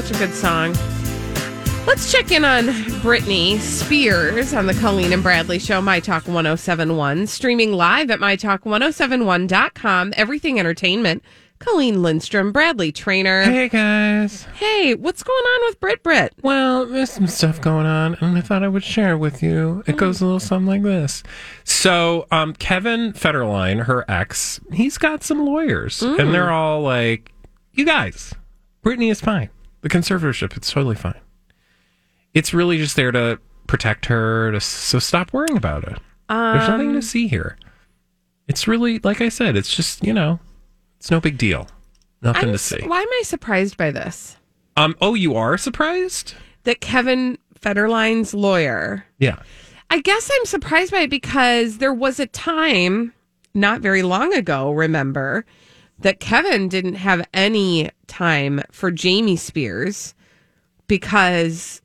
Such a good song. Let's check in on Britney Spears on the Colleen and Bradley Show, My Talk 1071, streaming live at MyTalk1071.com. Everything Entertainment. Colleen Lindstrom, Bradley Traynor. Hey guys. Hey, what's going on with Brit Brit? Well, there's some stuff going on, and I thought I would share with you. It goes a little something like this. So, um, Kevin Federline, her ex, he's got some lawyers, and they're all like, "You guys, Britney is fine. The conservatorship, it's totally fine. It's really just there to protect her. To, so stop worrying about it. There's nothing to see here. It's really, like I said, it's just you know, it's no big deal. Nothing I'm to see. Why am I surprised by this? Um. Oh, you are surprised? That Kevin Federline's lawyer. Yeah. I guess I'm surprised by it because there was a time not very long ago, remember, that Kevin didn't have any time for Jamie Spears because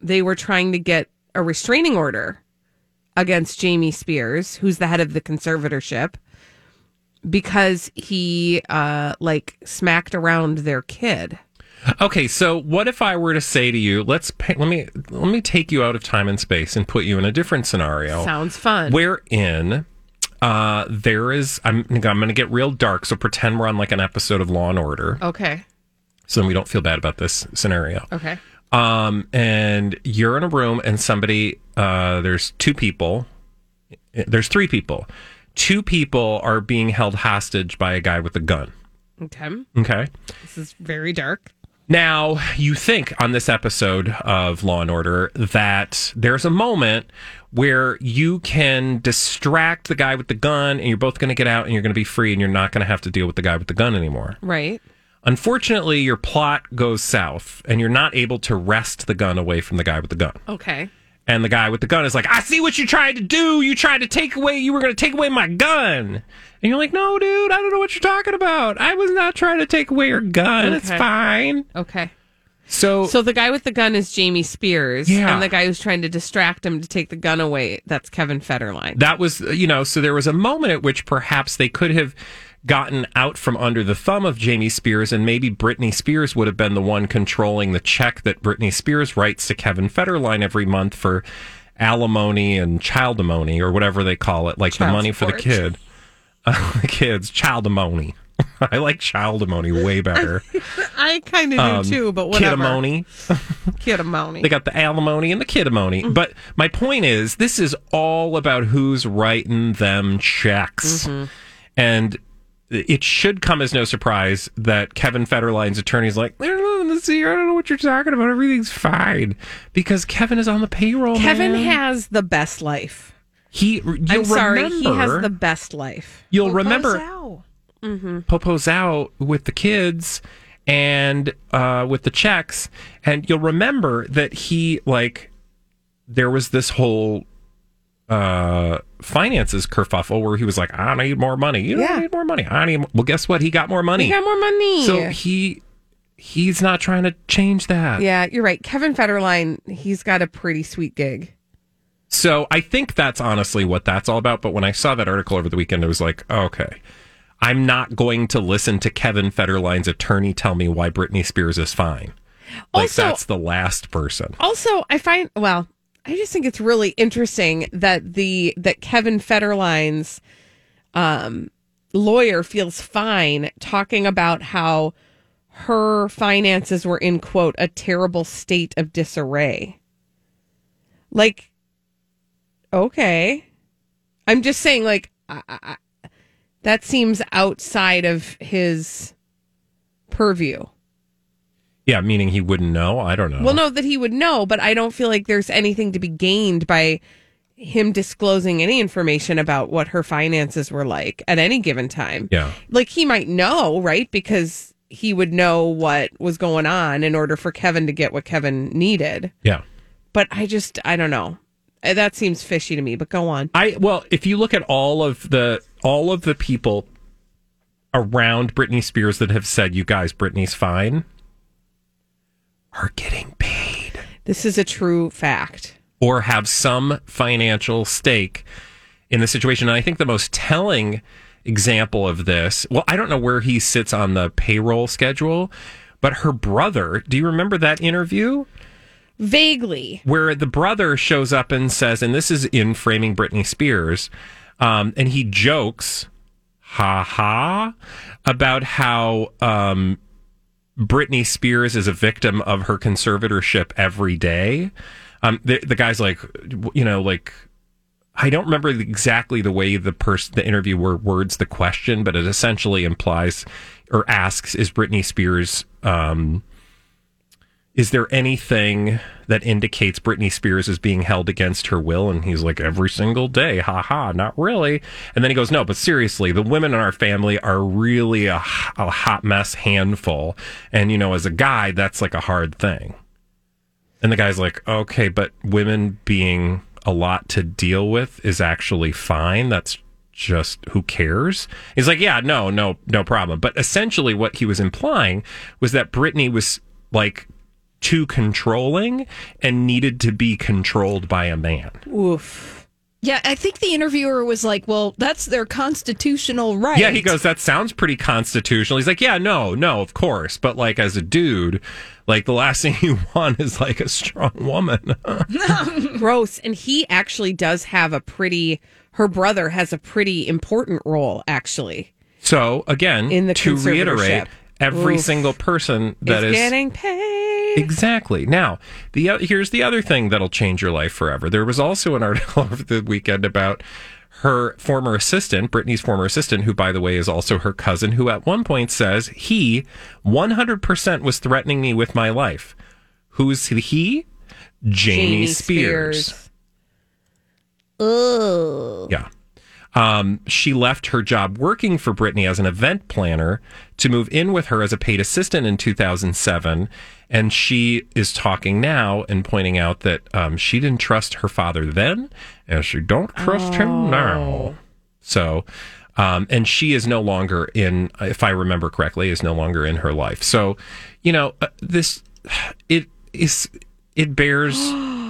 they were trying to get a restraining order against Jamie Spears, who's the head of the conservatorship, because he uh like smacked around their kid. Okay, so what if I were to say to you, let's pay, let me let me take you out of time and space and put you in a different scenario Sounds fun. wherein uh, there is I'm I'm going to get real dark, so pretend we're on like an episode of Law and Order, okay. so then we don't feel bad about this scenario. Okay. Um, and you're in a room and somebody uh, there's two people, there's three people, two people are being held hostage by a guy with a gun. Okay. Okay. This is very dark. Now, you think on this episode of Law and Order that there's a moment where you can distract the guy with the gun and you're both going to get out and you're going to be free and you're not going to have to deal with the guy with the gun anymore. Right. Unfortunately, your plot goes south and you're not able to wrest the gun away from the guy with the gun. Okay. And the guy with the gun is like, I see what you tried to do. You tried to take away, you were going to take away my gun. And you're like, no, dude, I don't know what you're talking about. I was not trying to take away your gun. It's fine. Okay. So, So the guy with the gun is Jamie Spears, Yeah. and the guy who's trying to distract him to take the gun away, that's Kevin Federline. that was you know so there was a moment at which perhaps they could have gotten out from under the thumb of Jamie Spears and maybe Britney Spears would have been the one controlling the check that Britney Spears writes to Kevin Federline every month for alimony and childimony or whatever they call it like Child the money for the kid uh, the kids childimony I like childimony way better I kind of Um, do too, but whatever. kidimony Kidamony. They got the alimony and the kidimony. Mm-hmm. But my point is, this is all about who's writing them checks. Mm-hmm. And it should come as no surprise that Kevin Federline's attorney's like, there's nothing to see. I don't know what you're talking about. Everything's fine. Because Kevin is on the payroll. Kevin man. has the best life. He, you'll I'm sorry, he has the best life. You'll remember Mm-hmm. Popo's out with the kids and uh, with the checks, and you'll remember that he like there was this whole uh finances kerfuffle where he was like, "I need more money. You Yeah. need more money. I need." Well, guess what? He got more money. He got more money. So he he's not trying to change that. yeah, you're right. Kevin Federline, he's got a pretty sweet gig. So I think that's honestly what that's all about. But when I saw that article over the weekend, it was like, okay, I'm not going to listen to Kevin Federline's attorney tell me why Britney Spears is fine. Like Also- that's the last person. Also, I find well, I just think it's really interesting that the that Kevin Federline's um, lawyer feels fine talking about how her finances were in quote a terrible state of disarray. Like, okay, I'm just saying, like, I, I, that seems outside of his purview. Yeah, meaning he wouldn't know. I don't know. Well, no, that he would know, but I don't feel like there's anything to be gained by him disclosing any information about what her finances were like at any given time. Yeah. Like he might know, right? Because he would know what was going on in order for Kevin to get what Kevin needed. Yeah. But I just, I don't know. Uh, That seems fishy to me, but go on. I well, if you look at all of the all of the people around Britney Spears that have said, "You guys, Britney's fine," are getting paid This is a true fact. or have some financial stake in the situation. And I think the most telling example of this, well, I don't know where he sits on the payroll schedule, but her brother. Do you remember that interview? Vaguely. where the brother shows up and says, and this is in framing Britney Spears, um, and he jokes, ha ha, about how um, Britney Spears is a victim of her conservatorship every day. Um, the, the guy's like, you know, like I don't remember exactly the way the person, the interviewer words the question, but it essentially implies or asks, "Is Britney Spears?" Um, is there anything that indicates Britney Spears is being held against her will? And he's like, every single day, ha ha, not really. And then he goes, no, but seriously, the women in our family are really a, a hot mess handful. And, you know, as a guy, that's like a hard thing. And the guy's like, okay, but women being a lot to deal with is actually fine. That's just who cares? He's like, yeah, no, no, no problem. But essentially, what he was implying was that Britney was like too controlling and needed to be controlled by a man. Oof. Yeah, I think the interviewer was like, "Well, that's their constitutional right." Yeah, he goes, that sounds pretty constitutional. He's like, yeah, no, no, of course. But like, as a dude, like the last thing you want is like a strong woman. Gross. And he actually does have a pretty, her brother has a pretty important role, actually. so again, In the to reiterate. Every Oof. single person that is is getting paid. Exactly. Now, the o- here's the other thing that'll change your life forever. There was also an article over the weekend about her former assistant, Britney's former assistant, who, by the way, is also her cousin, who at one point says he 100% was threatening me with my life. Who's he? Jamie, Spears. Ugh. Yeah. Um, she left her job working for Britney as an event planner to move in with her as a paid assistant in 2007. And she is talking now and pointing out that um, she didn't trust her father then, and she don't trust him now. So, um, and she is no longer in, if I remember correctly, is no longer in her life. So, you know, uh, this it is it bears.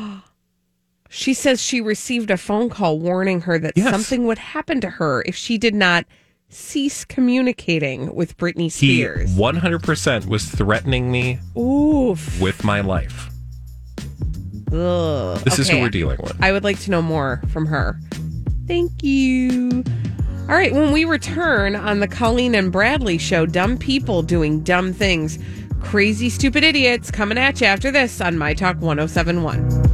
She says she received a phone call warning her that Yes. something would happen to her if she did not cease communicating with Britney He Spears. 100% was threatening me Oof. with my life. Ugh. This is who we're dealing with. I would like to know more from her. Thank you. All right, when we return on the Colleen and Bradley show, dumb people doing dumb things. Crazy, stupid idiots coming at you after this on My Talk 1071.